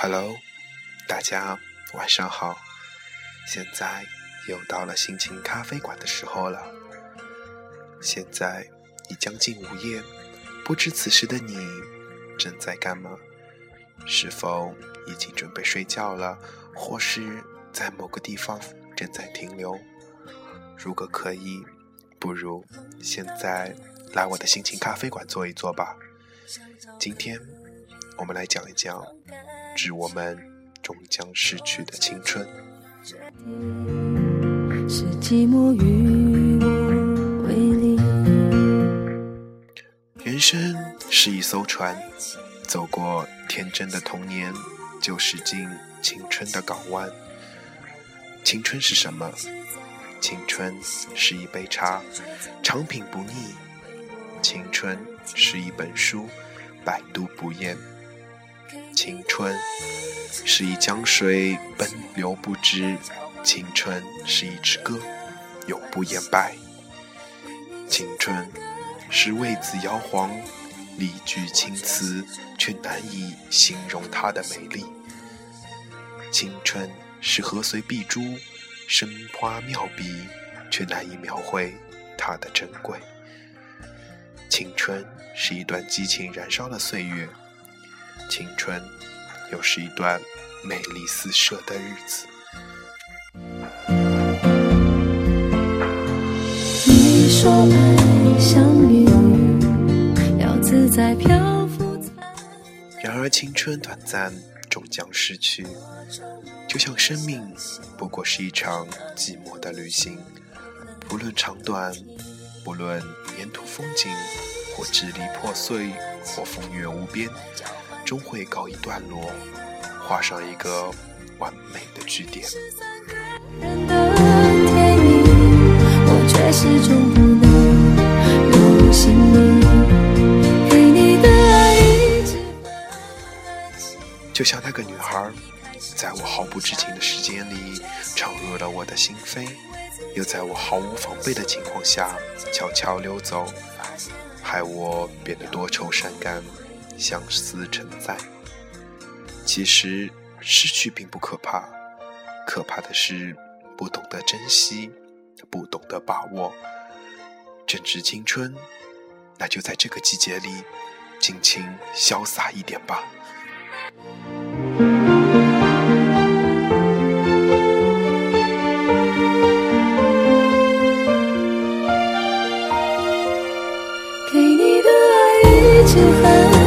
Hello，大家晚上好。现在又到了心情咖啡馆的时候了。现在已将近午夜，不知此时的你正在干嘛？是否已经准备睡觉了，或是在某个地方正在停留？如果可以，不如现在来我的心情咖啡馆坐一坐吧。今天我们来讲一讲。致我们终将逝去的青春。人生是一艘船，走过天真的童年，就驶进青春的港湾。青春是什么？青春是一杯茶，长品不腻；青春是一本书，百读不厌。青春是一江水，奔流不止；青春是一支歌，永不言败。青春是为子摇晃，历句青词，却难以形容它的美丽。青春是河随碧珠，生花妙笔，却难以描绘它的珍贵。青春是一段激情燃烧的岁月。青春，又是一段美丽四射的日子。你说爱像云，要自在漂浮然而青春短暂，终将逝去。就像生命不过是一场寂寞的旅行，不论长短，不论沿途风景，或支离破碎，或风月无边。终会告一段落，画上一个完美的句点。就像那个女孩，在我毫不知情的时间里，闯入了我的心扉，又在我毫无防备的情况下悄悄溜走，害我变得多愁善感。相思成灾。其实失去并不可怕，可怕的是不懂得珍惜，不懂得把握。正值青春，那就在这个季节里，尽情潇洒一点吧。给你的爱一直很。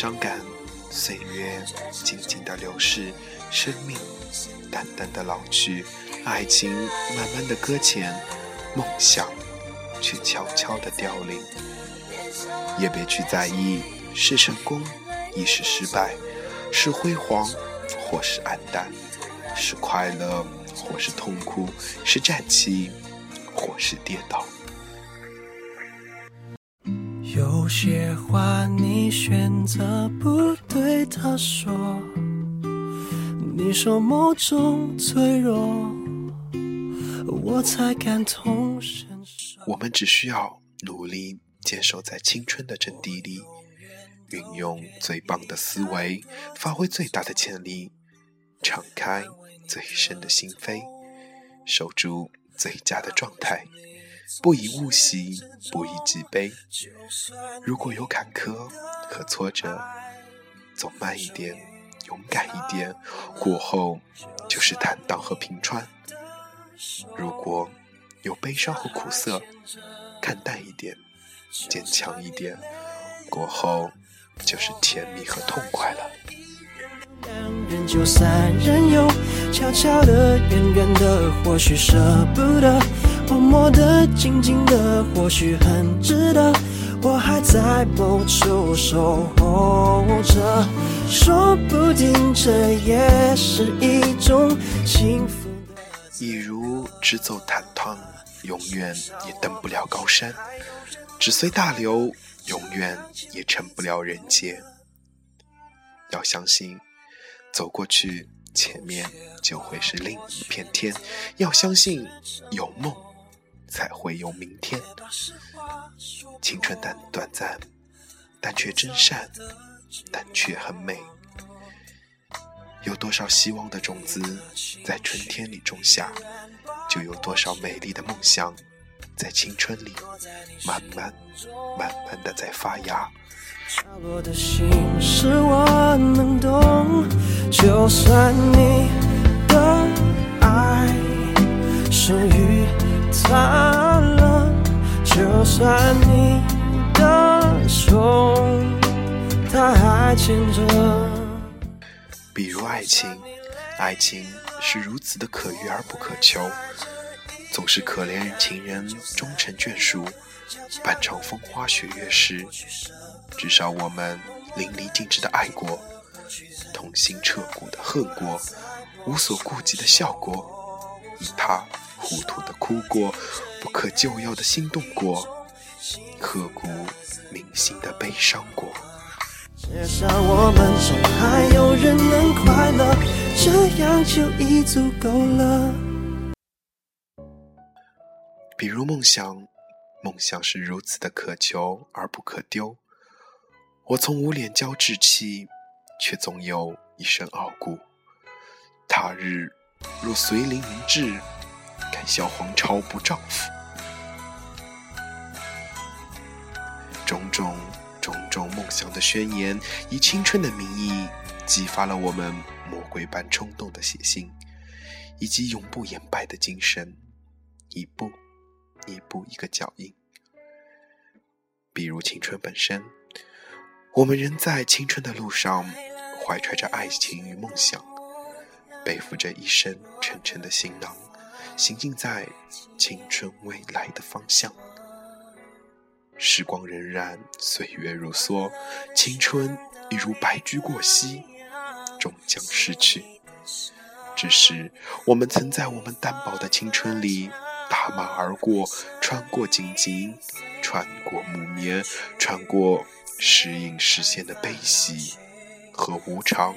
伤感，岁月静静的流逝，生命淡淡的老去，爱情慢慢的搁浅，梦想却悄悄的凋零。也别去在意，是成功，亦是失败，是辉煌，或是黯淡，是快乐，或是痛苦，是站起，或是跌倒。有些话你选择不对他说，你说某种脆弱，我才感同身受。我们只需要努力坚守在青春的阵地里，运用最棒的思维，发挥最大的潜力，敞开最深的心扉，守住最佳的状态。不以物喜，不以己悲。如果有坎坷和挫折，走慢一点，勇敢一点，过后就是坦荡和平川。如果有悲伤和苦涩，看淡一点，坚强一点，过后就是甜蜜和痛快了。两人就三人游，悄悄的，远远的，或许舍不得。默默的，静静的，或许很值得。我还在某处守候着，说不定这也是一种幸福。一如只走坦荡，永远也登不了高山；只随大流，永远也成不了人杰。要相信，走过去，前面就会是另一片天。要相信，有梦。才会有明天。青春短短暂，但却真善，但却很美。有多少希望的种子在春天里种下，就有多少美丽的梦想在青春里慢慢、慢慢的在发芽。我的心是我能懂，就算你牵着。比如爱情，爱情是如此的可遇而不可求，总是可怜人情人终成眷属，半场风花雪月时。至少我们淋漓尽致的爱过，痛心彻骨的恨过，无所顾忌的笑过，一塌糊涂的哭过，不可救药的心动过，刻骨铭心的悲伤过。至少我们中还有人能快乐，这样就已足够了。比如梦想，梦想是如此的渴求而不可丢。我从无脸交志气，却总有一身傲骨。他日若随灵云至，敢笑皇朝不丈夫。想的宣言，以青春的名义，激发了我们魔鬼般冲动的血性，以及永不言败的精神。一步一步，一个脚印。比如青春本身。我们仍在青春的路上，怀揣着爱情与梦想，背负着一身沉沉的行囊，行进在青春未来的方向。时光荏苒，岁月如梭，青春一如白驹过隙，终将逝去。只是我们曾在我们单薄的青春里打马而过，穿过荆棘，穿过木棉，穿过。时隐时现的悲喜和无常，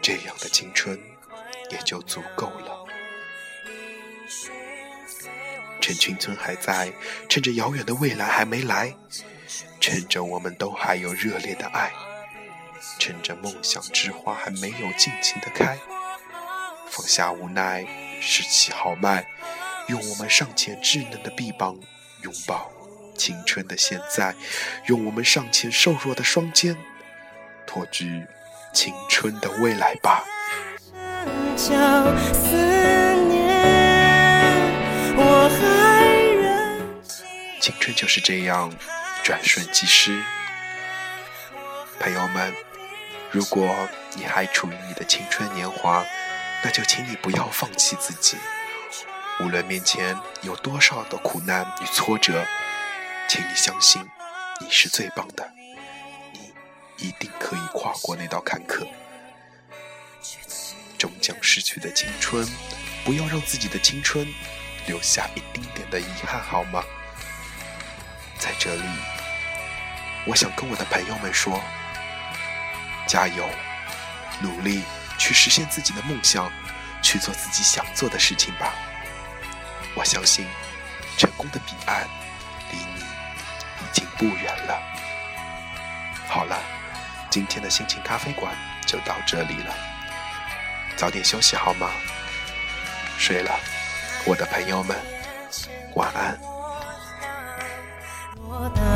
这样的青春也就足够了。趁青春还在，趁着遥远的未来还没来，趁着我们都还有热烈的爱，趁着梦想之花还没有尽情的开，放下无奈，拾起豪迈，用我们尚且稚嫩的臂膀拥抱。青春的现在，用我们尚且瘦弱的双肩，托举青春的未来吧。青春就是这样转瞬即逝。朋友们，如果你还处于你的青春年华，那就请你不要放弃自己。无论面前有多少的苦难与挫折。请你相信，你是最棒的，你一定可以跨过那道坎坷。终将逝去的青春，不要让自己的青春留下一丁点的遗憾，好吗？在这里，我想跟我的朋友们说：加油，努力去实现自己的梦想，去做自己想做的事情吧。我相信，成功的彼岸离你。已经不远了。好了，今天的心情咖啡馆就到这里了。早点休息好吗？睡了，我的朋友们，晚安。roda.